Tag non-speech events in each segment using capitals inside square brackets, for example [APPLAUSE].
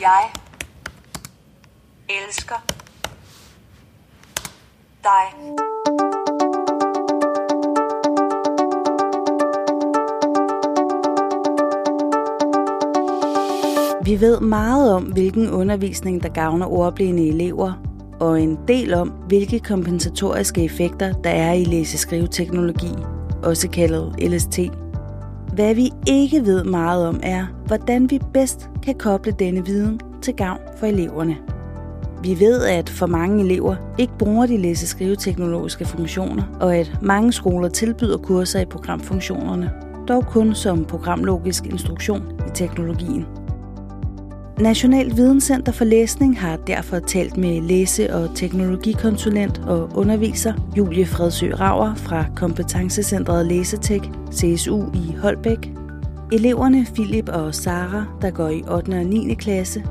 Jeg elsker dig. Vi ved meget om, hvilken undervisning, der gavner ordblinde elever, og en del om, hvilke kompensatoriske effekter, der er i læseskriveteknologi, også kaldet LST. Hvad vi ikke ved meget om er, hvordan vi bedst kan koble denne viden til gavn for eleverne. Vi ved, at for mange elever ikke bruger de læse-skriveteknologiske funktioner, og at mange skoler tilbyder kurser i programfunktionerne, dog kun som programlogisk instruktion i teknologien. National Videnscenter for Læsning har derfor talt med læse- og teknologikonsulent og underviser Julie Fredsø Raver fra Kompetencecentret Læsetek, CSU i Holbæk, eleverne Philip og Sara, der går i 8. og 9. klasse,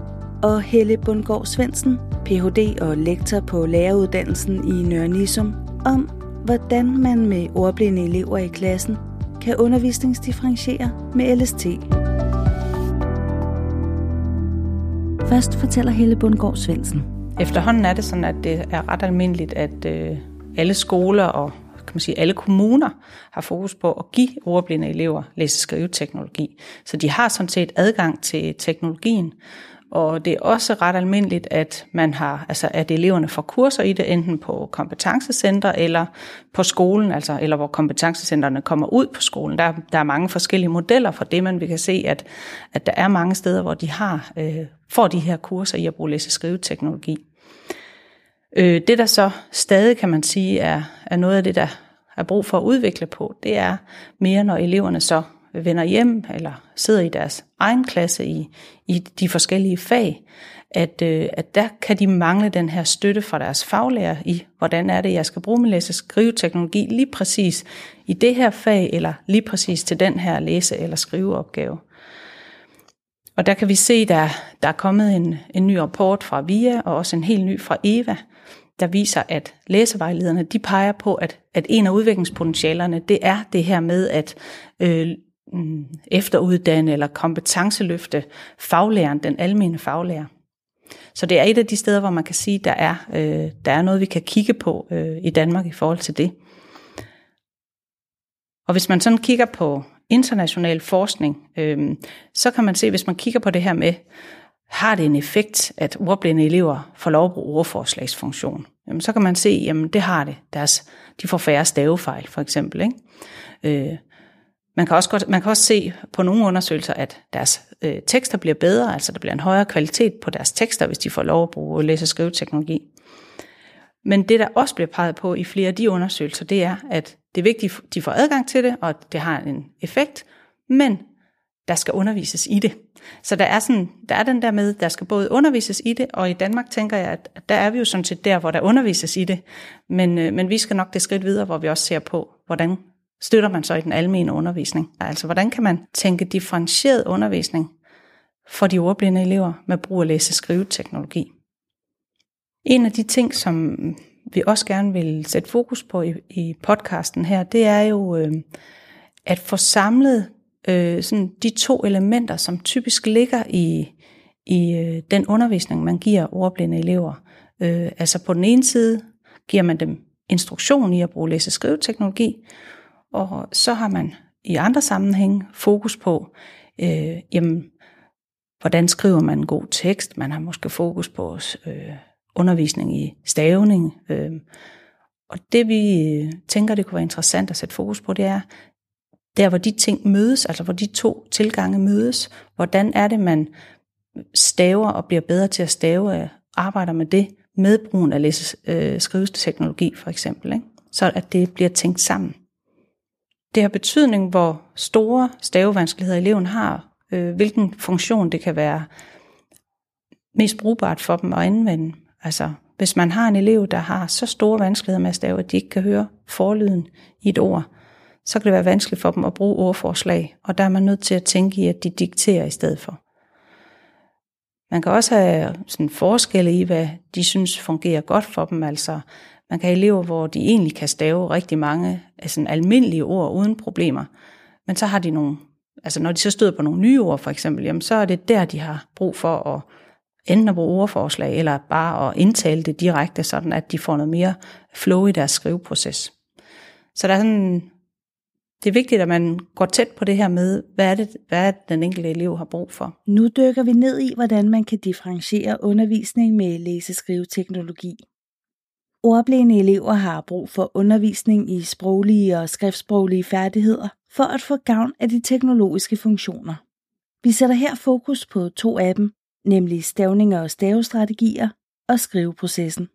og Helle Bundgaard Svendsen, Ph.D. og lektor på læreruddannelsen i Nørre Nissum, om hvordan man med ordblinde elever i klassen kan undervisningsdifferentiere med LST. Først fortæller Helle Bundgaard Svendsen. Efterhånden er det sådan, at det er ret almindeligt, at øh, alle skoler og kan man sige, alle kommuner har fokus på at give ordblinde elever læse-skrive-teknologi. Så de har sådan set adgang til teknologien, og det er også ret almindeligt, at man har, altså at eleverne får kurser i det, enten på kompetencecenter eller på skolen, altså eller hvor kompetencecenterne kommer ud på skolen. Der, der er mange forskellige modeller for det, men vi kan se, at, at der er mange steder, hvor de har øh, får de her kurser i at bruge læse-skrive-teknologi. Øh, det der så stadig kan man sige er, er noget af det, der er brug for at udvikle på, det er mere, når eleverne så vender hjem eller sidder i deres egen klasse i, i de forskellige fag, at, øh, at der kan de mangle den her støtte fra deres faglærer i, hvordan er det, jeg skal bruge min læse-skrive-teknologi lige præcis i det her fag, eller lige præcis til den her læse- eller skriveopgave. Og der kan vi se, der, der er kommet en, en ny rapport fra VIA, og også en helt ny fra EVA, der viser, at læsevejlederne de peger på, at, at en af udviklingspotentialerne, det er det her med at øh, mm, efteruddanne eller kompetenceløfte faglæreren, den almene faglærer. Så det er et af de steder, hvor man kan sige, der er, øh, der er noget, vi kan kigge på øh, i Danmark i forhold til det. Og hvis man sådan kigger på international forskning, øh, så kan man se, hvis man kigger på det her med, har det en effekt, at ordblinde elever får lov at bruge ordforslagsfunktion? Jamen, så kan man se, jamen det har det. Deres, de får færre stavefejl, for eksempel. Ikke? Øh, man kan, også godt, man kan også se på nogle undersøgelser, at deres øh, tekster bliver bedre, altså der bliver en højere kvalitet på deres tekster, hvis de får lov at bruge læse- og skriveteknologi. Men det, der også bliver peget på i flere af de undersøgelser, det er, at det er vigtigt, at de får adgang til det, og det har en effekt, men der skal undervises i det. Så der er, sådan, der er den der med, der skal både undervises i det, og i Danmark tænker jeg, at der er vi jo sådan set der, hvor der undervises i det. Men, øh, men vi skal nok det skridt videre, hvor vi også ser på, hvordan støtter man så i den almene undervisning. Altså hvordan kan man tænke differentieret undervisning for de ordblinde elever med brug af læse-skrive-teknologi. En af de ting, som vi også gerne vil sætte fokus på i, i podcasten her, det er jo øh, at få samlet øh, sådan de to elementer, som typisk ligger i, i øh, den undervisning, man giver ordblinde elever. Øh, altså på den ene side giver man dem instruktion i at bruge læse-skrive-teknologi, og så har man i andre sammenhæng fokus på, øh, jamen, hvordan skriver man en god tekst. Man har måske fokus på øh, undervisning i stavning. Øh, og det vi øh, tænker, det kunne være interessant at sætte fokus på, det er, der hvor de ting mødes, altså hvor de to tilgange mødes, hvordan er det, man staver og bliver bedre til at stave, øh, arbejder med det, med brugen af læse, øh, skrivesteknologi for eksempel, ikke? så at det bliver tænkt sammen. Det har betydning, hvor store stavevanskeligheder eleven har, øh, hvilken funktion det kan være mest brugbart for dem at anvende. Altså, hvis man har en elev, der har så store vanskeligheder med at stave, at de ikke kan høre forlyden i et ord, så kan det være vanskeligt for dem at bruge ordforslag, og der er man nødt til at tænke i, at de dikterer i stedet for. Man kan også have sådan forskelle i, hvad de synes fungerer godt for dem. Altså, man kan have elever, hvor de egentlig kan stave rigtig mange altså, almindelige ord uden problemer, men så har de nogle, altså når de så støder på nogle nye ord for eksempel, jamen så er det der, de har brug for at enten at bruge ordforslag, eller bare at indtale det direkte, sådan at de får noget mere flow i deres skriveproces. Så der er sådan, det er vigtigt, at man går tæt på det her med, hvad er det, hvad er det, den enkelte elev har brug for. Nu dykker vi ned i, hvordan man kan differentiere undervisning med læseskriveteknologi. Ordblinde elever har brug for undervisning i sproglige og skriftsproglige færdigheder for at få gavn af de teknologiske funktioner. Vi sætter her fokus på to af dem, nemlig stavninger og stavestrategier og skriveprocessen.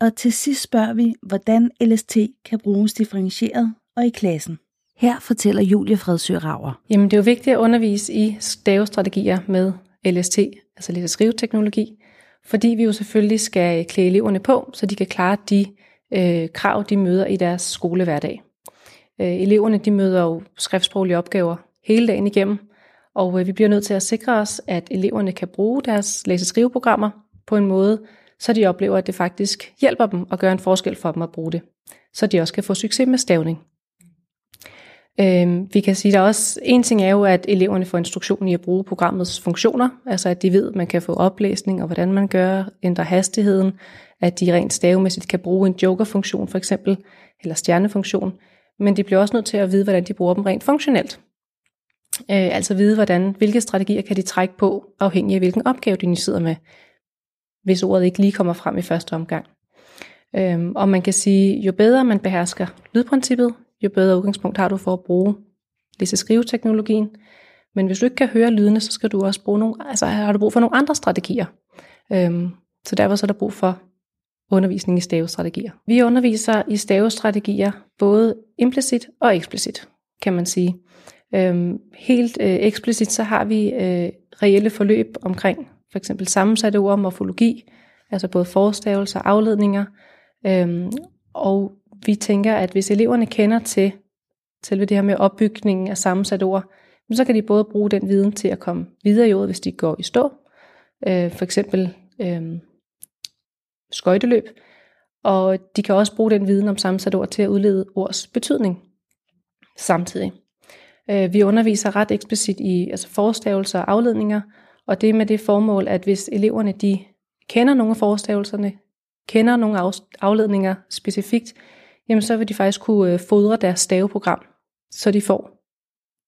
Og til sidst spørger vi, hvordan LST kan bruges differentieret og i klassen. Her fortæller Julie Fredsø Rauer. Jamen, det er jo vigtigt at undervise i stavestrategier med LST, altså lidt skriveteknologi, fordi vi jo selvfølgelig skal klæde eleverne på, så de kan klare de øh, krav, de møder i deres skolehverdag. Øh, eleverne de møder jo skriftsproglige opgaver hele dagen igennem, og øh, vi bliver nødt til at sikre os, at eleverne kan bruge deres læse-skriveprogrammer på en måde, så de oplever, at det faktisk hjælper dem og gør en forskel for dem at bruge det, så de også kan få succes med stavning. Øh, vi kan sige, der også en ting er jo, at eleverne får instruktion i at bruge programmets funktioner, altså at de ved, at man kan få oplæsning og hvordan man gør, ændre hastigheden, at de rent stavemæssigt kan bruge en joker-funktion for eksempel, eller stjernefunktion, men de bliver også nødt til at vide, hvordan de bruger dem rent funktionelt. Øh, altså vide, hvordan, hvilke strategier kan de trække på, afhængig af hvilken opgave de sidder med, hvis ordet ikke lige kommer frem i første omgang. Øh, og man kan sige, jo bedre man behersker lydprincippet, jo bedre udgangspunkt har du for at bruge læse-skrive-teknologien. Men hvis du ikke kan høre lydene, så skal du også bruge nogle, altså har du brug for nogle andre strategier. Øhm, så derfor så er der brug for undervisning i stavestrategier. Vi underviser i stavestrategier både implicit og eksplicit, kan man sige. Øhm, helt øh, eksplicit så har vi øh, reelle forløb omkring for eksempel sammensatte ord, morfologi, altså både forstavelser og afledninger, øhm, og vi tænker, at hvis eleverne kender til selve det her med opbygningen af sammensatte ord, så kan de både bruge den viden til at komme videre i ordet, hvis de går i stå. Øh, for eksempel øh, skøjteløb. Og de kan også bruge den viden om sammensatte ord til at udlede ords betydning samtidig. Øh, vi underviser ret eksplicit i altså forstavelser og afledninger, og det er med det formål, at hvis eleverne de kender nogle af forstavelserne, kender nogle afledninger specifikt, jamen så vil de faktisk kunne øh, fodre deres staveprogram, så de får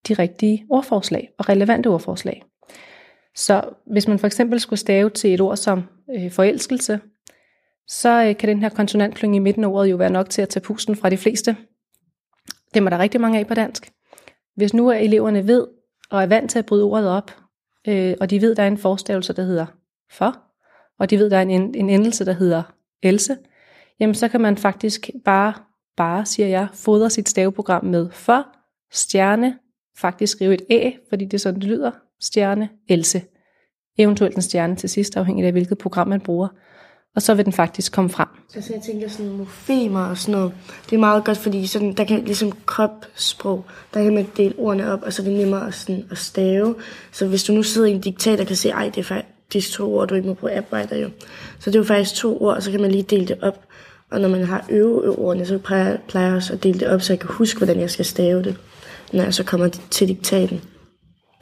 de rigtige ordforslag og relevante ordforslag. Så hvis man for eksempel skulle stave til et ord som øh, forelskelse, så øh, kan den her konsonantklynge i midten af ordet jo være nok til at tage pusten fra de fleste. Det er der rigtig mange af på dansk. Hvis nu eleverne ved og er vant til at bryde ordet op, øh, og de ved, der er en forstavelse, der hedder for, og de ved, der er en, en endelse, der hedder else, jamen så kan man faktisk bare bare, siger jeg, fodre sit staveprogram med for, stjerne, faktisk skrive et æ, fordi det er sådan, det lyder, stjerne, else. Eventuelt en stjerne til sidst, afhængig af hvilket program man bruger. Og så vil den faktisk komme frem. Altså jeg tænker sådan morfemer og sådan noget. Det er meget godt, fordi sådan, der kan ligesom kropssprog, der kan man dele ordene op, og så er det nemmere sådan, at stave. Så hvis du nu sidder i en diktat, kan se, ej, det er faktisk disse to ord, du ikke må bruge arbejder jo. Så det er jo faktisk to ord, og så kan man lige dele det op. Og når man har øveordene, så plejer, plejer jeg også at dele det op, så jeg kan huske, hvordan jeg skal stave det, når jeg så kommer til diktaten.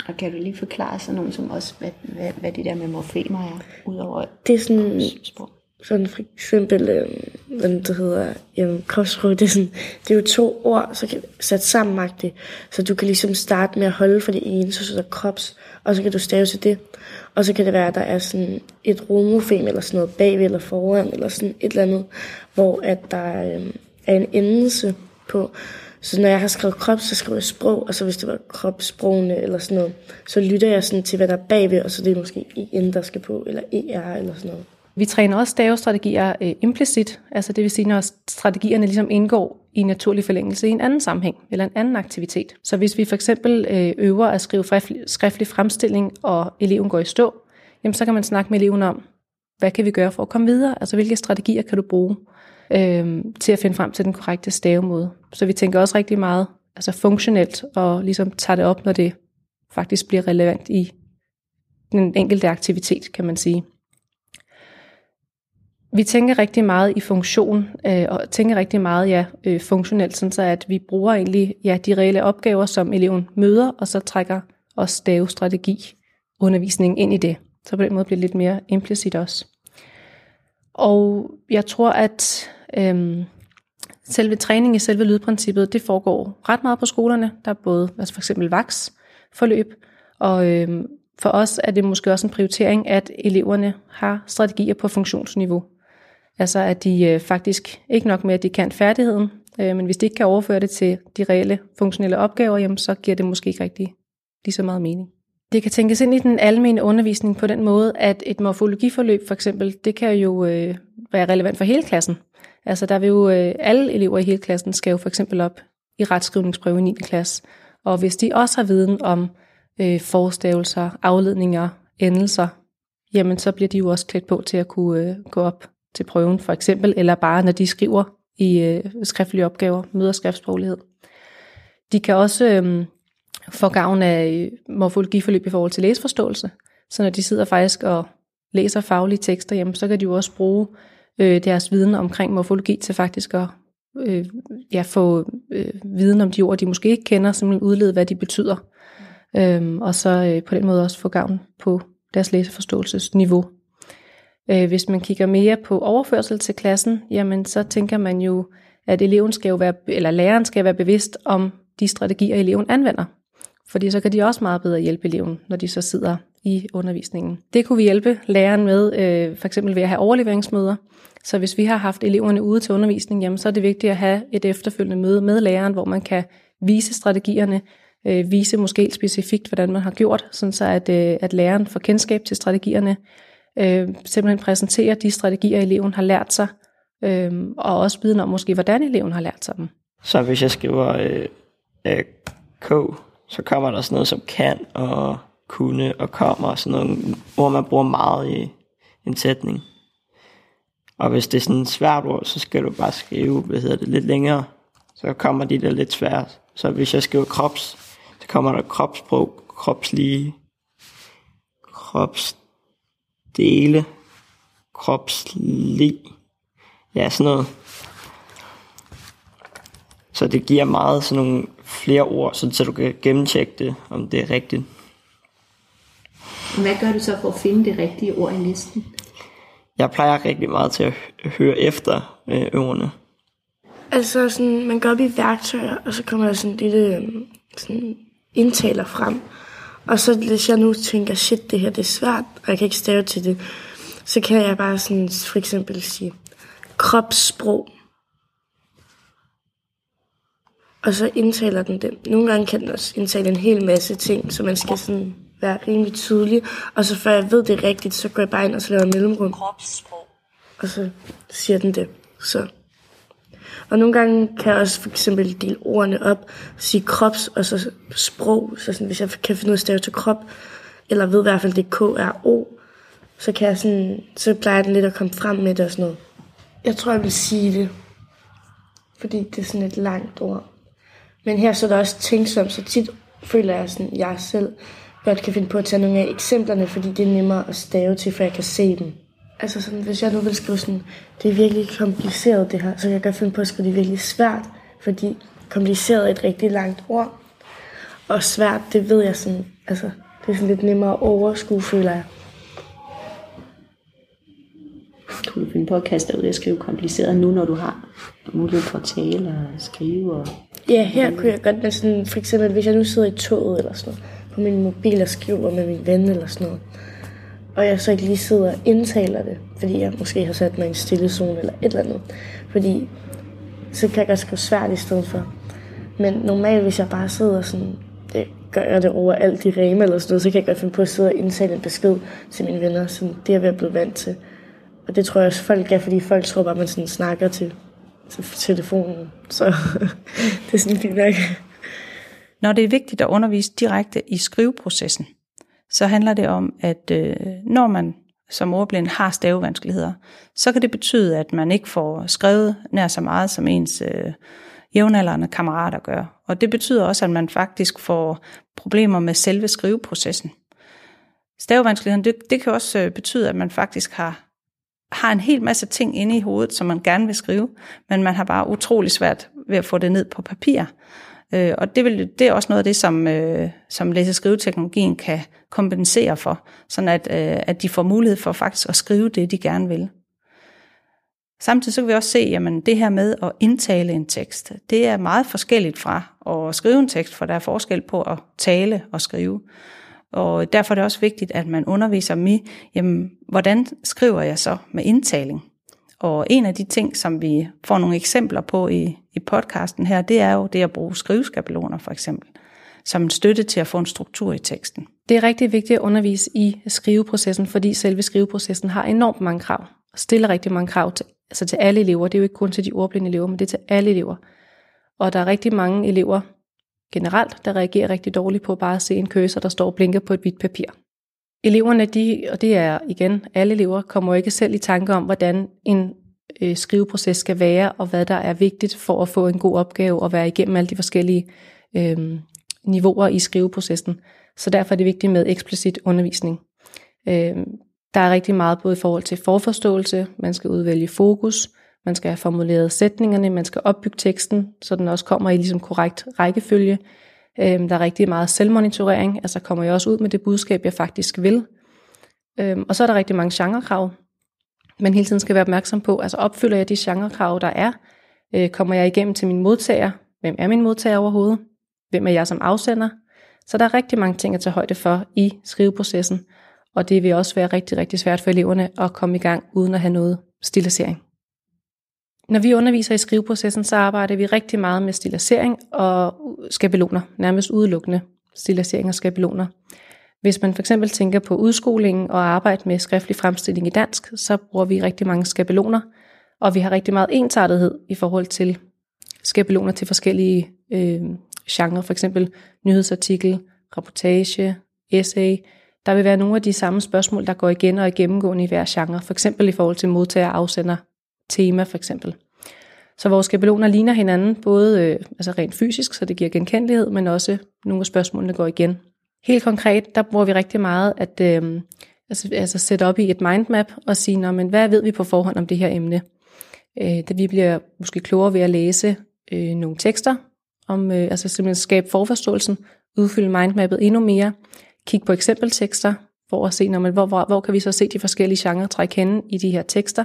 Og kan du lige forklare sådan nogen som også, hvad, hvad, hvad det der med morfemer er, udover Det er sådan, sprog? Sådan for eksempel, øh, hvad det hedder, jamen, kostråd, det er, sådan, det er jo to ord, så kan, sat sammen det, så du kan ligesom starte med at holde for det ene, så der krops, og så kan du stave til det. Og så kan det være, at der er sådan et romofem eller sådan noget bagved eller foran, eller sådan et eller andet, hvor at der øh, er en endelse på. Så når jeg har skrevet krop, så skriver jeg sprog, og så hvis det var kropssprogene eller sådan noget, så lytter jeg sådan til, hvad der er bagved, og så det er måske en, der skal på, eller ER eller sådan noget. Vi træner også stavestrategier øh, implicit, altså det vil sige, når strategierne ligesom indgår i en naturlig forlængelse i en anden sammenhæng eller en anden aktivitet. Så hvis vi for eksempel øh, øver at skrive skriftlig fremstilling, og eleven går i stå, jamen så kan man snakke med eleven om, hvad kan vi gøre for at komme videre? Altså hvilke strategier kan du bruge øh, til at finde frem til den korrekte stavemåde? Så vi tænker også rigtig meget altså funktionelt og ligesom tager det op, når det faktisk bliver relevant i den enkelte aktivitet, kan man sige. Vi tænker rigtig meget i funktion, øh, og tænker rigtig meget ja, øh, funktionelt, sådan så at vi bruger egentlig ja, de reelle opgaver, som eleven møder, og så trækker også stavestrategi undervisningen ind i det. Så på den måde bliver det lidt mere implicit også. Og jeg tror, at øhm, selve træning i selve lydprincippet, det foregår ret meget på skolerne. Der er både altså for eksempel VAX forløb, og øhm, for os er det måske også en prioritering, at eleverne har strategier på funktionsniveau. Altså at de øh, faktisk ikke nok med, at de kan færdigheden, øh, men hvis de ikke kan overføre det til de reelle funktionelle opgaver, jamen, så giver det måske ikke rigtig lige så meget mening. Det kan tænkes ind i den almene undervisning på den måde, at et morfologiforløb for eksempel, det kan jo øh, være relevant for hele klassen. Altså der vil jo, øh, alle elever i hele klassen skal jo for eksempel op i retskrivningsprøve i 9. klasse. Og hvis de også har viden om øh, forstavelser, afledninger, endelser, jamen så bliver de jo også klædt på til at kunne øh, gå op til prøven for eksempel, eller bare når de skriver i øh, skriftlige opgaver, møder skriftsproglighed. De kan også øh, få gavn af øh, morfologiforløb i forhold til læseforståelse, så når de sidder faktisk og læser faglige tekster, jamen, så kan de jo også bruge øh, deres viden omkring morfologi til faktisk at øh, ja, få øh, viden om de ord, de måske ikke kender, simpelthen udlede, hvad de betyder. Øhm, og så øh, på den måde også få gavn på deres læseforståelsesniveau. Øh, hvis man kigger mere på overførsel til klassen, jamen så tænker man jo, at eleven skal jo være, eller læreren skal være bevidst om de strategier, eleven anvender. Fordi så kan de også meget bedre hjælpe eleven, når de så sidder i undervisningen. Det kunne vi hjælpe læreren med, øh, for eksempel ved at have overleveringsmøder. Så hvis vi har haft eleverne ude til undervisning, jamen, så er det vigtigt at have et efterfølgende møde med læreren, hvor man kan vise strategierne, øh, vise måske specifikt, hvordan man har gjort, sådan så at, øh, at læreren får kendskab til strategierne, øh, simpelthen præsentere de strategier, eleven har lært sig, øh, og også viden om måske, hvordan eleven har lært sig dem. Så hvis jeg skriver øh, øh, K, så kommer der sådan noget som kan og kunne og kommer, og sådan nogle ord, man bruger meget i en sætning. Og hvis det er sådan et svært ord, så skal du bare skrive, hvad hedder det, lidt længere. Så kommer de der lidt svært. Så hvis jeg skriver krops, så kommer der kropssprog, kropslige, kropsdele, kropslig. Ja, sådan noget. Så det giver meget sådan nogle flere ord, så du kan gennemtjekke det, om det er rigtigt. Hvad gør du så for at finde det rigtige ord i listen? Jeg plejer rigtig meget til at høre efter øh, øverne. Altså, sådan, man går op i værktøjer, og så kommer der sådan en lille øhm, sådan, indtaler frem. Og så hvis jeg nu tænker, shit, det her det er svært, og jeg kan ikke stave til det, så kan jeg bare sådan for eksempel sige, kropssprog. Og så indtaler den det. Nogle gange kan den også indtale en hel masse ting, så man skal sådan være rimelig tydelig. Og så før jeg ved det rigtigt, så går jeg bare ind og så laver mellemrum. Kropssprog. Og så siger den det. Så. Og nogle gange kan jeg også for eksempel dele ordene op, sige krops og så sprog. Så sådan, hvis jeg kan finde ud af at stave til krop, eller ved i hvert fald det er K-R-O, så, kan jeg sådan, så plejer den lidt at komme frem med det og sådan noget. Jeg tror, jeg vil sige det. Fordi det er sådan et langt ord. Men her så er der også tænksom, så tit føler jeg sådan, jeg selv godt kan finde på at tage nogle af eksemplerne, fordi det er nemmere at stave til, for jeg kan se dem. Altså sådan, hvis jeg nu vil skrive sådan, det er virkelig kompliceret det her, så kan jeg godt finde på at skrive det virkelig svært, fordi kompliceret er et rigtig langt ord. Og svært, det ved jeg sådan, altså, det er sådan lidt nemmere at overskue, føler jeg. Kunne du finde på at kaste ud og skrive kompliceret nu, når du har mulighed for at tale og skrive? Og... Ja, her kunne jeg godt, sådan, for eksempel hvis jeg nu sidder i toget eller sådan noget, på min mobil og skriver med min ven eller sådan noget. Og jeg så ikke lige sidder og indtaler det, fordi jeg måske har sat mig i en stille zone eller et eller andet. Fordi så kan jeg godt skrive svært i stedet for. Men normalt, hvis jeg bare sidder sådan, det gør jeg det over alt i reme eller sådan noget, så kan jeg godt finde på at sidde og indtale en besked til mine venner, som det er jeg ved at blive vant til. Og det tror jeg også folk er, fordi folk tror bare, at man sådan snakker til, til telefonen. Så [LAUGHS] det er sådan fint nok. Når det er vigtigt at undervise direkte i skriveprocessen, så handler det om, at øh, når man som ordblind har stavevanskeligheder, så kan det betyde, at man ikke får skrevet nær så meget, som ens øh, jævnaldrende kammerater gør. Og det betyder også, at man faktisk får problemer med selve skriveprocessen. Stavevanskeligheden, det, det kan også øh, betyde, at man faktisk har, har en hel masse ting inde i hovedet, som man gerne vil skrive, men man har bare utrolig svært ved at få det ned på papir. Øh, og det, vil, det er også noget af det, som, øh, som læse-skrive-teknologien kan kompensere for, sådan at, øh, at de får mulighed for faktisk at skrive det, de gerne vil. Samtidig så kan vi også se, at det her med at indtale en tekst, det er meget forskelligt fra at skrive en tekst, for der er forskel på at tale og skrive. Og derfor er det også vigtigt, at man underviser dem i, jamen, hvordan skriver jeg så med indtaling? Og en af de ting, som vi får nogle eksempler på i, i podcasten her, det er jo det at bruge skriveskabeloner for eksempel, som en støtte til at få en struktur i teksten. Det er rigtig vigtigt at undervise i skriveprocessen, fordi selve skriveprocessen har enormt mange krav, og stiller rigtig mange krav til, altså til alle elever. Det er jo ikke kun til de ordblinde elever, men det er til alle elever. Og der er rigtig mange elever generelt, der reagerer rigtig dårligt på bare at se en cursor, der står og blinker på et hvidt papir. Eleverne, de, og det er igen alle elever, kommer ikke selv i tanke om, hvordan en øh, skriveproces skal være, og hvad der er vigtigt for at få en god opgave og være igennem alle de forskellige øh, niveauer i skriveprocessen. Så derfor er det vigtigt med eksplicit undervisning. Øh, der er rigtig meget både i forhold til forforståelse, man skal udvælge fokus, man skal have formuleret sætningerne, man skal opbygge teksten, så den også kommer i ligesom korrekt rækkefølge. Øhm, der er rigtig meget selvmonitorering, altså kommer jeg også ud med det budskab, jeg faktisk vil. Øhm, og så er der rigtig mange genrekrav, man hele tiden skal være opmærksom på. Altså opfylder jeg de genrekrav, der er? Øh, kommer jeg igennem til min modtager? Hvem er min modtager overhovedet? Hvem er jeg som afsender? Så der er rigtig mange ting at tage højde for i skriveprocessen, og det vil også være rigtig, rigtig svært for eleverne at komme i gang uden at have noget stilisering. Når vi underviser i skriveprocessen, så arbejder vi rigtig meget med stilisering og skabeloner, nærmest udelukkende stilisering og skabeloner. Hvis man for eksempel tænker på udskolingen og arbejde med skriftlig fremstilling i dansk, så bruger vi rigtig mange skabeloner, og vi har rigtig meget ensartethed i forhold til skabeloner til forskellige øh, genrer, for eksempel nyhedsartikel, reportage, essay. Der vil være nogle af de samme spørgsmål, der går igen og gennemgående i hver genre, for eksempel i forhold til modtager, afsender, tema for eksempel. Så vores skabeloner ligner hinanden, både øh, altså rent fysisk, så det giver genkendelighed, men også nogle af spørgsmålene går igen. Helt konkret, der bruger vi rigtig meget at øh, altså, altså sætte op i et mindmap og sige, Nå, men hvad ved vi på forhånd om det her emne? Øh, da vi bliver måske klogere ved at læse øh, nogle tekster, om øh, altså simpelthen skabe forforståelsen, udfylde mindmappet endnu mere, kigge på eksempeltekster, for at se, når man, hvor, hvor, hvor kan vi så se de forskellige genretræk trække henne i de her tekster,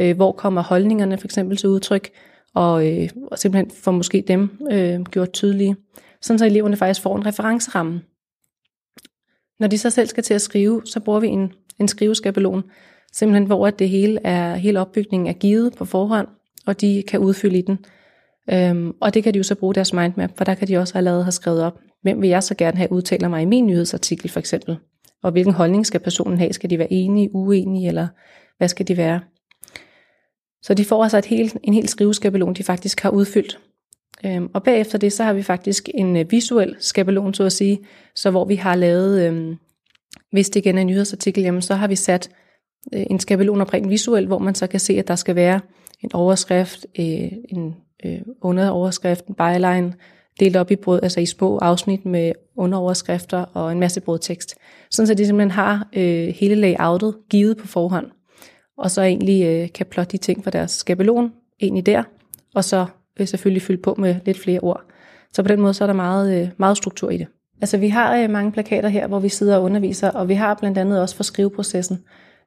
øh, hvor kommer holdningerne for eksempel til udtryk, og, øh, og simpelthen få måske dem øh, gjort tydelige, sådan så eleverne faktisk får en referenceramme. Når de så selv skal til at skrive, så bruger vi en, en skriveskabelon, simpelthen hvor at det hele er, hele opbygningen er givet på forhånd, og de kan udfylde i den. Øhm, og det kan de jo så bruge deres mindmap, for der kan de også allerede have skrevet op, hvem vil jeg så gerne have udtaler mig i min nyhedsartikel for eksempel, og hvilken holdning skal personen have, skal de være enige, uenige, eller hvad skal de være? Så de får altså et helt, en helt skriveskabelon, de faktisk har udfyldt. Øhm, og bagefter det, så har vi faktisk en øh, visuel skabelon, så at sige, så hvor vi har lavet, øhm, hvis det igen er en nyhedsartikel, jamen, så har vi sat øh, en skabelon op rent visuelt, hvor man så kan se, at der skal være en overskrift, øh, en øh, underoverskrift, en byline, delt op i brød, altså i små afsnit med underoverskrifter og en masse brødtekst. Sådan så de simpelthen har øh, hele layoutet givet på forhånd og så egentlig øh, kan plotte de ting fra deres skabelon ind i der, og så øh, selvfølgelig fylde på med lidt flere ord. Så på den måde så er der meget, øh, meget struktur i det. Altså vi har øh, mange plakater her, hvor vi sidder og underviser, og vi har blandt andet også for skriveprocessen.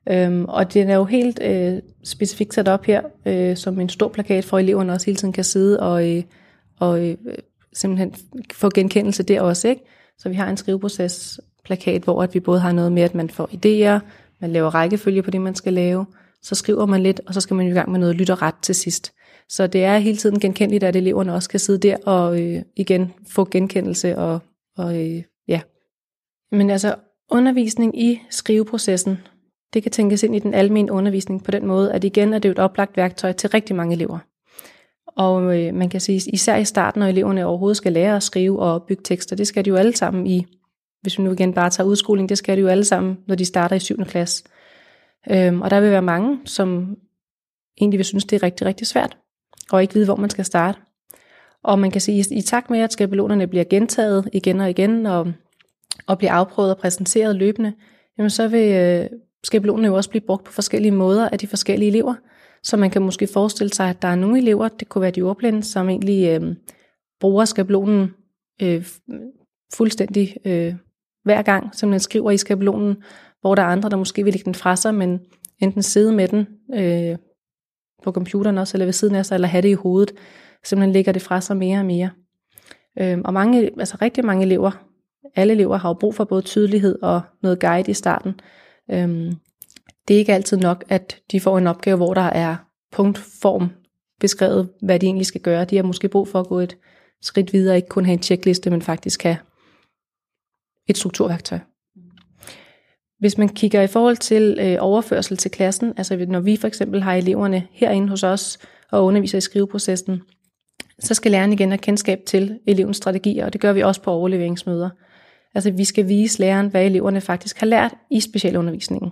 Øhm, og den er jo helt øh, specifikt sat op her, øh, som en stor plakat, for eleverne også hele tiden kan sidde og, øh, og øh, simpelthen få genkendelse der også. Ikke? Så vi har en skriveproces plakat, hvor at vi både har noget med, at man får idéer, man laver rækkefølge på det, man skal lave, så skriver man lidt, og så skal man i gang med noget lytterret til sidst. Så det er hele tiden genkendeligt, at eleverne også kan sidde der og øh, igen få genkendelse og, og øh, ja. Men altså undervisning i skriveprocessen, det kan tænkes ind i den almindelige undervisning på den måde, at igen er det jo et oplagt værktøj til rigtig mange elever. Og øh, man kan sige, især i starten, når eleverne overhovedet skal lære at skrive og bygge tekster, det skal de jo alle sammen i, hvis vi nu igen bare tager udskoling, det skal de jo alle sammen, når de starter i 7. klasse. Øhm, og der vil være mange, som egentlig vil synes, det er rigtig, rigtig svært, og ikke vide, hvor man skal starte. Og man kan sige, at i takt med, at skabelonerne bliver gentaget igen og igen, og, og bliver afprøvet og præsenteret løbende, jamen så vil øh, skabelonerne jo også blive brugt på forskellige måder af de forskellige elever. Så man kan måske forestille sig, at der er nogle elever, det kunne være de ordblinde, som egentlig øh, bruger skabelonen øh, fuldstændig øh, hver gang, som man skriver i skabelonen, hvor der er andre, der måske vil lægge den fra sig, men enten sidde med den øh, på computeren også, eller ved siden af sig, eller have det i hovedet, simpelthen lægger det fra sig mere og mere. Øh, og mange, altså rigtig mange elever, alle elever har jo brug for både tydelighed og noget guide i starten. Øh, det er ikke altid nok, at de får en opgave, hvor der er punktform beskrevet, hvad de egentlig skal gøre. De har måske brug for at gå et skridt videre, ikke kun have en tjekliste, men faktisk have et strukturværktøj. Hvis man kigger i forhold til øh, overførsel til klassen, altså når vi for eksempel har eleverne herinde hos os og underviser i skriveprocessen, så skal læreren igen have kendskab til elevens strategier, og det gør vi også på overleveringsmøder. Altså vi skal vise læreren, hvad eleverne faktisk har lært i specialundervisningen,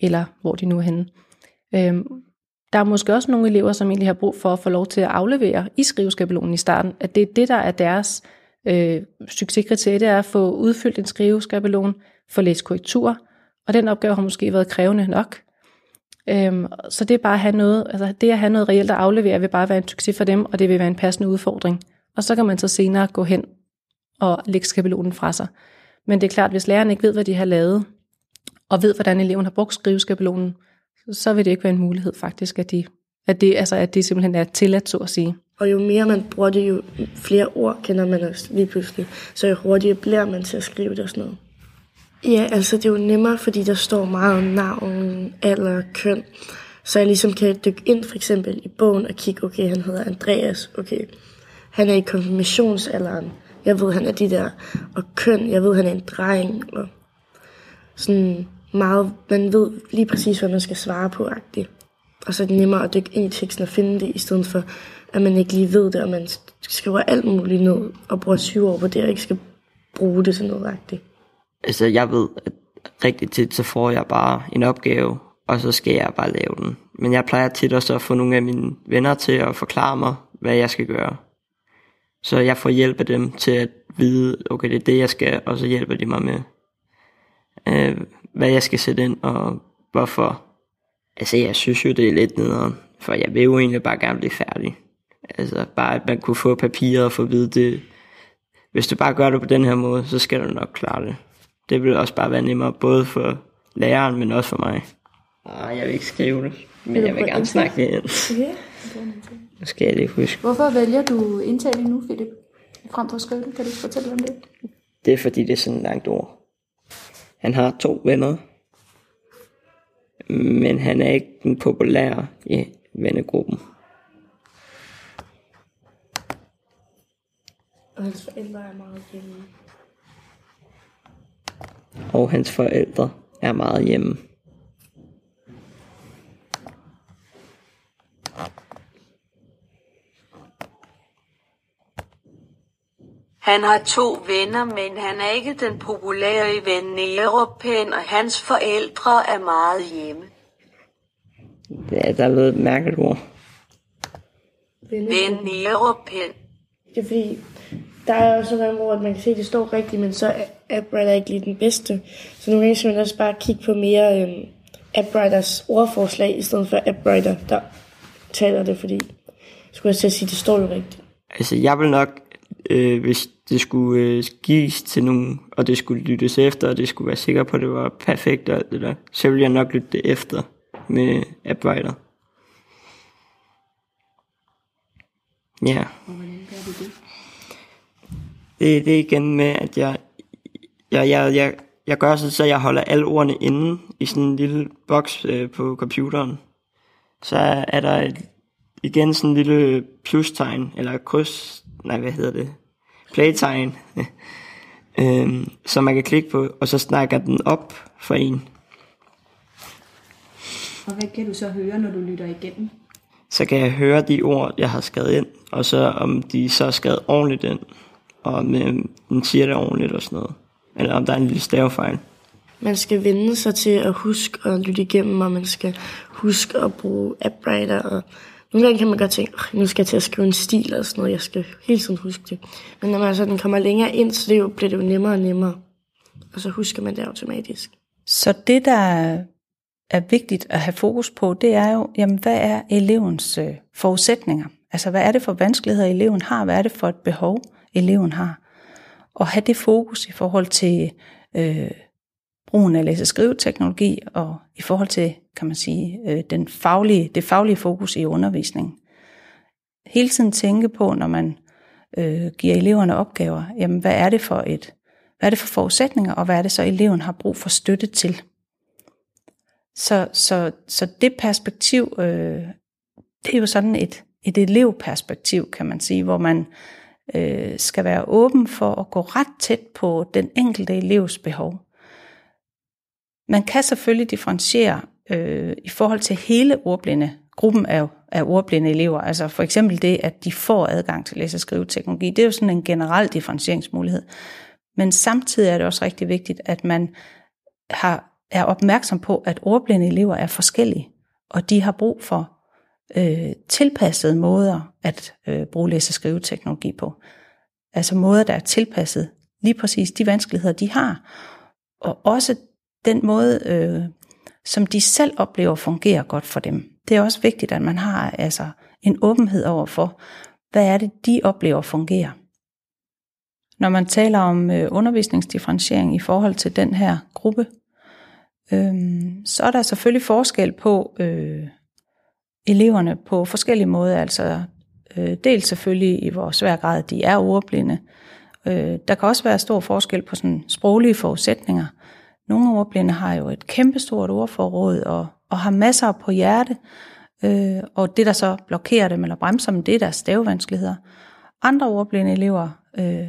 eller hvor de nu er henne. Øhm, der er måske også nogle elever, som egentlig har brug for at få lov til at aflevere i skriveskabelonen i starten, at det er det, der er deres øh, succeskriterie, det er at få udfyldt en skriveskabelon, få læst korrektur, og den opgave har måske været krævende nok. Øhm, så det er bare at have noget, altså det at have noget reelt at aflevere, vil bare være en succes for dem, og det vil være en passende udfordring. Og så kan man så senere gå hen og lægge skabelonen fra sig. Men det er klart, hvis læreren ikke ved, hvad de har lavet, og ved, hvordan eleven har brugt skriveskabelonen, så vil det ikke være en mulighed faktisk, at, de, at, det, altså, at det simpelthen er tilladt, så at sige. Og jo mere man bruger det, jo flere ord kender man også lige pludselig. Så jo hurtigere bliver man til at skrive det og sådan noget. Ja, altså det er jo nemmere, fordi der står meget om navn, alder, køn. Så jeg ligesom kan dykke ind for eksempel i bogen og kigge, okay, han hedder Andreas, okay, han er i konfirmationsalderen. Jeg ved, han er de der. Og køn, jeg ved, han er en dreng. Og sådan meget, man ved lige præcis, hvad man skal svare på, agtigt. Og så er det nemmere at dykke ind i teksten og finde det, i stedet for, at man ikke lige ved det, og man skriver alt muligt ned, og bruger syv år på det, og ikke skal bruge det sådan noget agtigt. Altså, jeg ved, at rigtig tit, så får jeg bare en opgave, og så skal jeg bare lave den. Men jeg plejer tit også at få nogle af mine venner til at forklare mig, hvad jeg skal gøre. Så jeg får hjælp af dem til at vide, okay, det er det, jeg skal, og så hjælper de mig med, øh, hvad jeg skal sætte ind, og hvorfor. Altså, jeg synes jo, det er lidt nederen, for jeg vil jo egentlig bare gerne blive færdig. Altså, bare at man kunne få papirer og få at vide det. Hvis du bare gør det på den her måde, så skal du nok klare det. Det vil også bare være nemmere, både for læreren, men også for mig. Ah, jeg vil ikke skrive det, men jeg vil gerne snakke det ind. Okay. Nu skal jeg lige huske. Hvorfor vælger du indtaling nu, Philip? Frem for at skrive det? Kan du fortælle om det? Det er fordi, det er sådan et langt ord. Han har to venner, men han er ikke den populære i vennegruppen. Og hans forældre er meget hjemme. Og hans forældre er meget hjemme. Han har to venner, men han er ikke den populære i Venerupen, og hans forældre er meget hjemme. Det er, der er noget et mærkeligt ord. Venerupen. Det er fordi, der er jo så mange ord, at man kan se, at det står rigtigt, men så er AppWriter ikke lige den bedste. Så gange skal man også bare kigge på mere øhm, AppWriters ordforslag, i stedet for AppWriter, der taler det, fordi skulle jeg til at sige, det står jo rigtigt. Altså, jeg vil nok, øh, hvis det skulle øh, gives til nogen, og det skulle lyttes efter, og det skulle være sikker på, at det var perfekt og alt det der, så vil jeg nok lytte det efter med AppWriter. Ja. Det, det er igen med, at jeg, jeg, jeg, jeg, jeg gør så, så jeg holder alle ordene inde i sådan en lille boks øh, på computeren. Så er der et, igen sådan en lille plustegn, eller kryds, nej hvad hedder det, playtegn, [LAUGHS] øhm, som man kan klikke på, og så snakker den op for en. Og hvad kan du så høre, når du lytter igennem? Så kan jeg høre de ord, jeg har skrevet ind, og så om de så er skrevet ordentligt ind, og om øh, den siger det ordentligt og sådan noget. Eller om der er en lille stavefejl. Man skal vende sig til at huske at lytte igennem, og man skal huske at bruge AppWriter. Og nogle gange kan man godt tænke, "Åh, nu skal jeg til at skrive en stil og sådan noget, jeg skal hele tiden huske det. Men når man sådan kommer længere ind, så det jo, bliver det jo nemmere og nemmere. Og så husker man det automatisk. Så det, der er vigtigt at have fokus på, det er jo, jamen, hvad er elevens øh, forudsætninger? Altså, hvad er det for vanskeligheder, eleven har? Hvad er det for et behov, eleven har? Og have det fokus i forhold til øh, brugen af læse-skrive-teknologi og i forhold til, kan man sige, øh, den faglige, det faglige fokus i undervisningen. Hele tiden tænke på, når man øh, giver eleverne opgaver, jamen hvad er det for et, hvad er det for forudsætninger, og hvad er det så eleven har brug for støtte til? Så, så, så det perspektiv, øh, det er jo sådan et, et elevperspektiv, kan man sige, hvor man øh, skal være åben for at gå ret tæt på den enkelte elevs behov. Man kan selvfølgelig differentiere øh, i forhold til hele ordblinde, gruppen af, af ordblinde elever. Altså for eksempel det, at de får adgang til læse- og skriveteknologi. Det er jo sådan en generel differentieringsmulighed. Men samtidig er det også rigtig vigtigt, at man har, er opmærksom på, at ordblinde elever er forskellige, og de har brug for øh, tilpassede måder at øh, bruge læse- og skriveteknologi på. Altså måder, der er tilpasset lige præcis de vanskeligheder, de har, og også den måde, øh, som de selv oplever fungerer godt for dem. Det er også vigtigt, at man har altså en åbenhed over for, hvad er det, de oplever fungerer. Når man taler om øh, undervisningsdifferentiering i forhold til den her gruppe, øh, så er der selvfølgelig forskel på øh, eleverne på forskellige måder. Altså øh, dels selvfølgelig i hvor svær grad de er ordblinde. Øh, der kan også være stor forskel på sådan sproglige forudsætninger. Nogle ordblinde har jo et kæmpestort ordforråd og, og har masser på hjerte, øh, og det der så blokerer dem eller bremser dem, det er deres stavevanskeligheder. Andre ordblinde elever øh,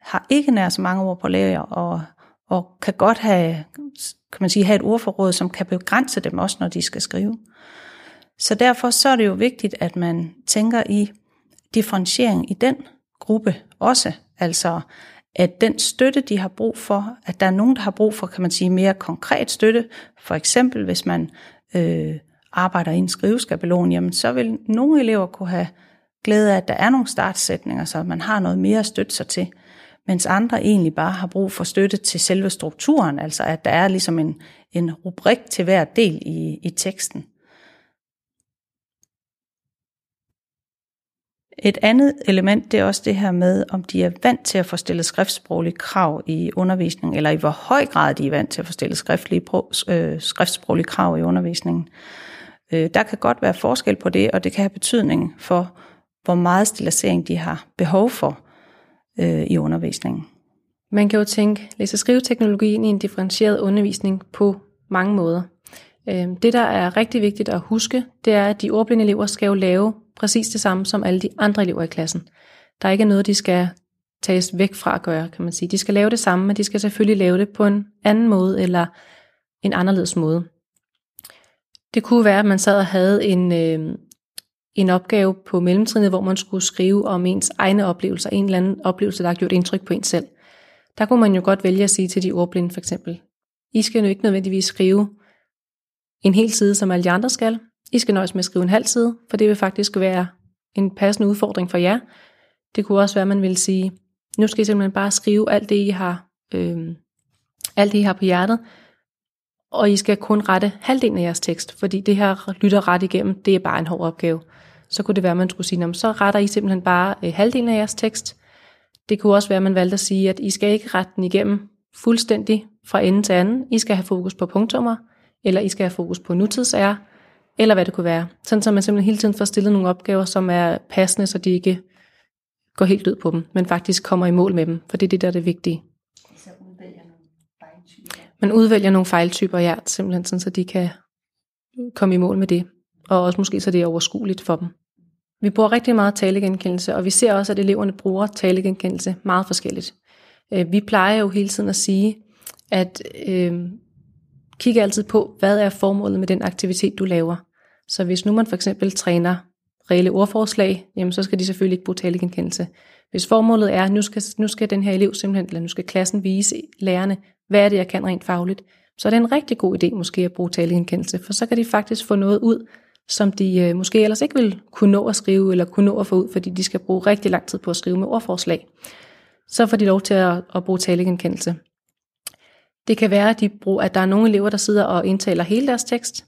har ikke nær så mange ord på lager, og, og kan godt have, kan man sige, have et ordforråd, som kan begrænse dem også, når de skal skrive. Så derfor så er det jo vigtigt, at man tænker i differentiering i den gruppe også. Altså, at den støtte, de har brug for, at der er nogen, der har brug for, kan man sige, mere konkret støtte. For eksempel, hvis man øh, arbejder i en skriveskabelon, jamen så vil nogle elever kunne have glæde af, at der er nogle startsætninger, så man har noget mere at støtte sig til mens andre egentlig bare har brug for støtte til selve strukturen, altså at der er ligesom en, en rubrik til hver del i, i teksten. Et andet element, det er også det her med, om de er vant til at få stillet skriftsproglige krav i undervisningen, eller i hvor høj grad de er vant til at få stillet skriftlige, øh, skriftsproglige krav i undervisningen. Øh, der kan godt være forskel på det, og det kan have betydning for, hvor meget stilisering de har behov for øh, i undervisningen. Man kan jo tænke læse- og skriveteknologien i en differentieret undervisning på mange måder. Øh, det, der er rigtig vigtigt at huske, det er, at de ordblinde elever skal jo lave præcis det samme som alle de andre elever i klassen. Der er ikke noget, de skal tages væk fra at gøre, kan man sige. De skal lave det samme, men de skal selvfølgelig lave det på en anden måde eller en anderledes måde. Det kunne være, at man sad og havde en, øh, en opgave på mellemtrinnet, hvor man skulle skrive om ens egne oplevelser, en eller anden oplevelse, der har gjort indtryk på en selv. Der kunne man jo godt vælge at sige til de ordblinde for eksempel, I skal jo ikke nødvendigvis skrive en hel side, som alle de andre skal. I skal nøjes med at skrive en halv side, for det vil faktisk være en passende udfordring for jer. Det kunne også være, at man ville sige, nu skal I simpelthen bare skrive alt det, I har, øh, alt det, I har på hjertet, og I skal kun rette halvdelen af jeres tekst, fordi det her lytter ret igennem, det er bare en hård opgave. Så kunne det være, at man skulle sige, så retter I simpelthen bare øh, halvdelen af jeres tekst. Det kunne også være, at man valgte at sige, at I skal ikke rette den igennem fuldstændig fra ende til anden. I skal have fokus på punktummer, eller I skal have fokus på nutidsære, eller hvad det kunne være. Sådan så man simpelthen hele tiden får stillet nogle opgaver, som er passende, så de ikke går helt ud på dem, men faktisk kommer i mål med dem, for det er det, der er det vigtige. Man udvælger nogle fejltyper, ja, simpelthen sådan, så de kan komme i mål med det. Og også måske så det er overskueligt for dem. Vi bruger rigtig meget talegenkendelse, og vi ser også, at eleverne bruger talegenkendelse meget forskelligt. Øh, vi plejer jo hele tiden at sige, at øh, kigge altid på, hvad er formålet med den aktivitet, du laver. Så hvis nu man for eksempel træner reelle ordforslag, jamen så skal de selvfølgelig ikke bruge talegenkendelse. Hvis formålet er, at nu skal, nu skal den her elev simpelthen, eller nu skal klassen vise lærerne, hvad er det, jeg kan rent fagligt, så er det en rigtig god idé måske at bruge talegenkendelse, for så kan de faktisk få noget ud, som de øh, måske ellers ikke vil kunne nå at skrive, eller kunne nå at få ud, fordi de skal bruge rigtig lang tid på at skrive med ordforslag. Så får de lov til at, at bruge talegenkendelse. Det kan være, at, de bruger, at der er nogle elever, der sidder og indtaler hele deres tekst.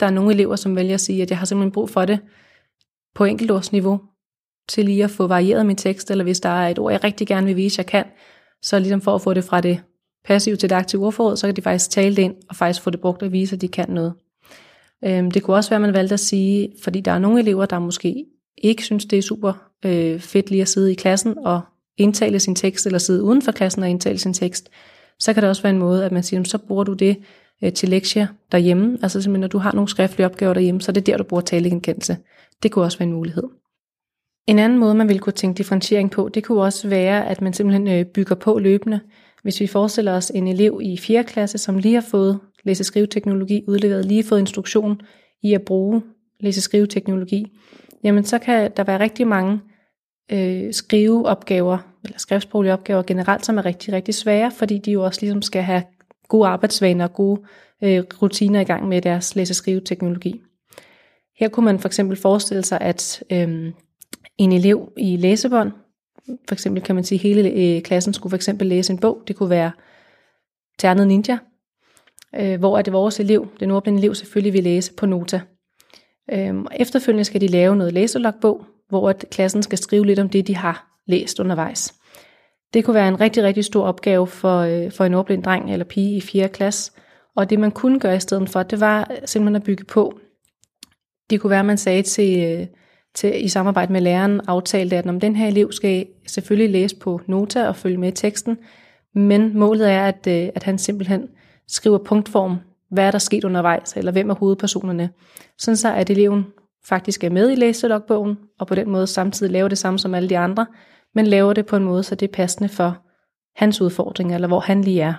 Der er nogle elever, som vælger at sige, at jeg har simpelthen brug for det på enkeltårsniveau, til lige at få varieret min tekst, eller hvis der er et ord, jeg rigtig gerne vil vise, jeg kan, så ligesom for at få det fra det passive til det aktive ordforråd, så kan de faktisk tale det ind, og faktisk få det brugt og vise, at de kan noget. Øhm, det kunne også være, at man valgte at sige, fordi der er nogle elever, der måske ikke synes, det er super øh, fedt lige at sidde i klassen og indtale sin tekst, eller sidde uden for klassen og indtale sin tekst, så kan det også være en måde, at man siger, så bruger du det øh, til lektier derhjemme. Altså simpelthen, når du har nogle skriftlige opgaver derhjemme, så er det der, du bruger talegenkendelse. Det kunne også være en mulighed. En anden måde, man ville kunne tænke differentiering på, det kunne også være, at man simpelthen øh, bygger på løbende. Hvis vi forestiller os en elev i 4. klasse, som lige har fået læse-skrive-teknologi udleveret, lige fået instruktion i at bruge læse-skrive-teknologi, jamen så kan der være rigtig mange øh, skriveopgaver, eller skriftsproglige opgaver generelt, som er rigtig, rigtig svære, fordi de jo også ligesom skal have gode arbejdsvaner og gode øh, rutiner i gang med deres læse-skrive-teknologi. Her kunne man for eksempel forestille sig, at øh, en elev i læsebånd, for eksempel kan man sige, at hele øh, klassen skulle for eksempel læse en bog. Det kunne være Ternet Ninja, øh, hvor at vores elev, den ordblinde elev, selvfølgelig vil læse på Nota. Øh, efterfølgende skal de lave noget læselogbog, hvor at klassen skal skrive lidt om det, de har læst undervejs. Det kunne være en rigtig, rigtig stor opgave for, øh, for en ordblind dreng eller pige i 4. klasse. Og det man kunne gøre i stedet for, det var simpelthen at bygge på. Det kunne være, at man sagde til, øh, til i samarbejde med læreren, aftalte, at om den her elev skal selvfølgelig læse på Nota og følge med i teksten, men målet er, at, øh, at han simpelthen skriver punktform, hvad er der sket undervejs, eller hvem er hovedpersonerne, sådan så at eleven faktisk er med i læselogbogen, og på den måde samtidig laver det samme som alle de andre, men laver det på en måde, så det er passende for hans udfordringer, eller hvor han lige er,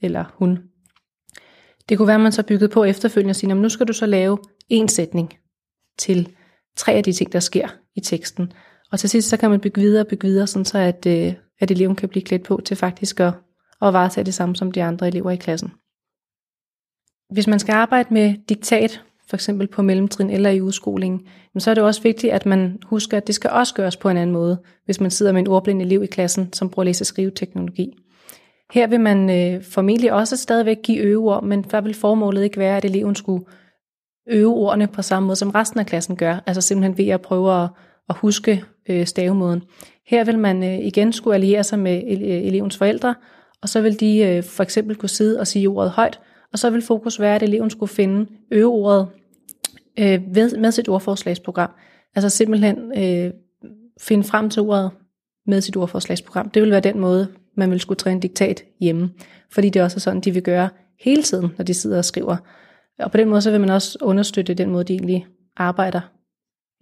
eller hun. Det kunne være, at man så byggede på efterfølgende og sige, nu skal du så lave en sætning til tre af de ting, der sker i teksten. Og til sidst, så kan man bygge videre og bygge videre, sådan så at, øh, at eleven kan blive klædt på til faktisk at, at varetage det samme som de andre elever i klassen. Hvis man skal arbejde med diktat, for eksempel på mellemtrin eller i udskolingen, så er det også vigtigt, at man husker, at det skal også gøres på en anden måde, hvis man sidder med en ordblind elev i klassen, som bruger læse- og skriveteknologi. Her vil man øh, formentlig også stadigvæk give øveord, men der vil formålet ikke være, at eleven skulle øve ordene på samme måde, som resten af klassen gør, altså simpelthen ved at prøve at, at huske øh, stavemåden. Her vil man øh, igen skulle alliere sig med øh, elevens forældre, og så vil de øh, for eksempel kunne sidde og sige ordet højt, og så vil fokus være, at eleven skulle finde øveordet øh, ved, med sit ordforslagsprogram. Altså simpelthen øh, finde frem til ordet med sit ordforslagsprogram. Det vil være den måde, man vil skulle træne diktat hjemme. Fordi det også er sådan, de vil gøre hele tiden, når de sidder og skriver. Og på den måde, så vil man også understøtte den måde, de egentlig arbejder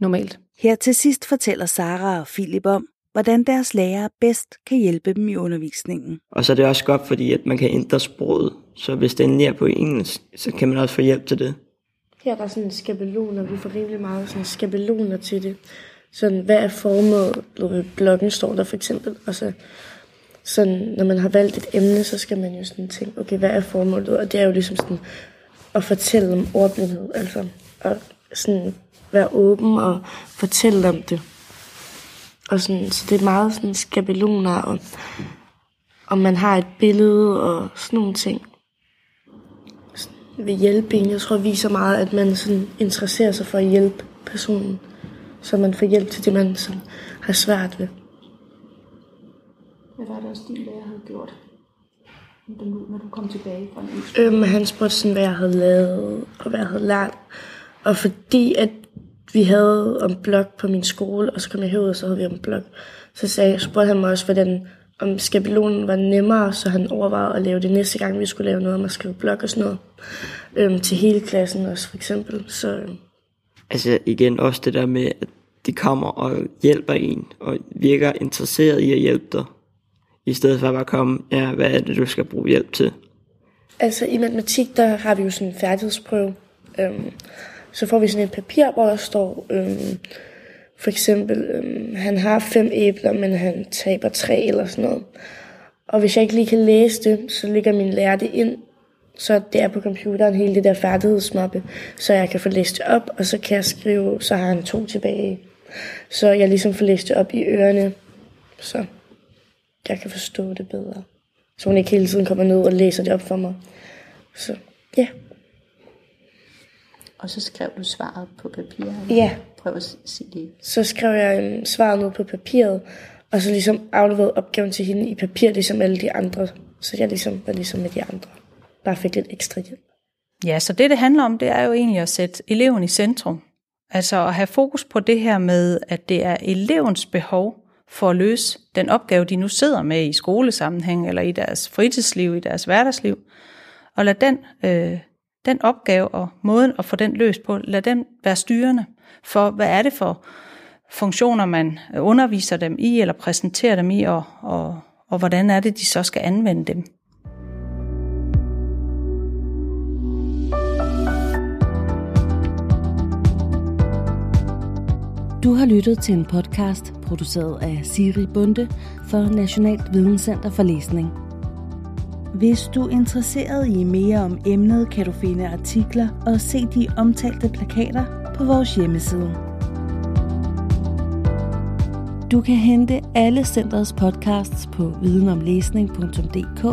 normalt. Her til sidst fortæller Sara og Philip om, hvordan deres lærere bedst kan hjælpe dem i undervisningen. Og så er det også godt, fordi at man kan ændre sproget. Så hvis det er på engelsk, så kan man også få hjælp til det. Her er der sådan skabeloner, vi får rimelig meget sådan skabeloner til det. Sådan, hvad er formålet? Bloggen står der for eksempel. Og så sådan, når man har valgt et emne, så skal man jo sådan tænke, okay, hvad er formålet? Og det er jo ligesom sådan at fortælle om ordblindhed. Altså at sådan være åben og fortælle om det. Og sådan, så det er meget sådan skabeloner, og og man har et billede og sådan nogle ting. Ved hjælpe en, jeg tror viser meget, at man sådan interesserer sig for at hjælpe personen. Så man får hjælp til det, man sådan har svært ved. Hvad var det også din lærer havde gjort? når du kom tilbage fra en øhm, Han spurgte sådan, hvad jeg havde lavet, og hvad jeg havde lært. Og fordi at vi havde om blog på min skole, og så kom jeg herud, og så havde vi om blog. Så sagde, spurgte han mig også, hvordan om skabelonen var nemmere, så han overvejede at lave det næste gang, vi skulle lave noget om at skrive blog og sådan noget. Øhm, til hele klassen også, for eksempel. Så, øhm. Altså igen også det der med, at de kommer og hjælper en, og virker interesseret i at hjælpe dig. I stedet for at bare komme, ja, hvad er det, du skal bruge hjælp til? Altså i matematik, der har vi jo sådan en færdighedsprøve. Øhm, så får vi sådan et papir, hvor der står, øhm, for eksempel, øhm, han har fem æbler, men han taber tre eller sådan noget. Og hvis jeg ikke lige kan læse det, så ligger min lærer det ind, så det er på computeren hele det der færdighedsmappe, så jeg kan få læst det op, og så kan jeg skrive, så har han to tilbage. Så jeg ligesom får læst det op i ørerne, så jeg kan forstå det bedre. Så hun ikke hele tiden kommer ned og læser det op for mig. Så ja. Og så skrev du svaret på papir? Eller? Ja. Prøv at sige det. Så skrev jeg svaret ned på papiret, og så ligesom afleverede opgaven til hende i papir, ligesom alle de andre. Så jeg ligesom var ligesom med de andre. Bare fik lidt ekstra hjælp. Ja, så det det handler om, det er jo egentlig at sætte eleven i centrum. Altså at have fokus på det her med, at det er elevens behov for at løse den opgave, de nu sidder med i skolesammenhæng, eller i deres fritidsliv, i deres hverdagsliv. Og lad den, øh, den opgave og måden at få den løst på, lad den være styrende for, hvad er det for funktioner, man underviser dem i, eller præsenterer dem i, og, og, og hvordan er det, de så skal anvende dem. Du har lyttet til en podcast produceret af Siri Bunde for Nationalt Videnscenter for Læsning. Hvis du er interesseret i mere om emnet, kan du finde artikler og se de omtalte plakater på vores hjemmeside. Du kan hente alle centrets podcasts på videnomlæsning.dk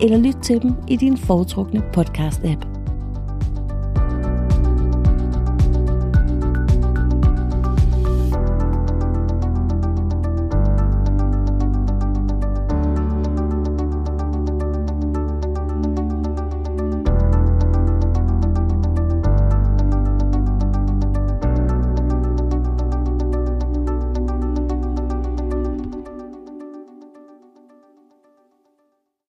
eller lyt til dem i din foretrukne podcast-app.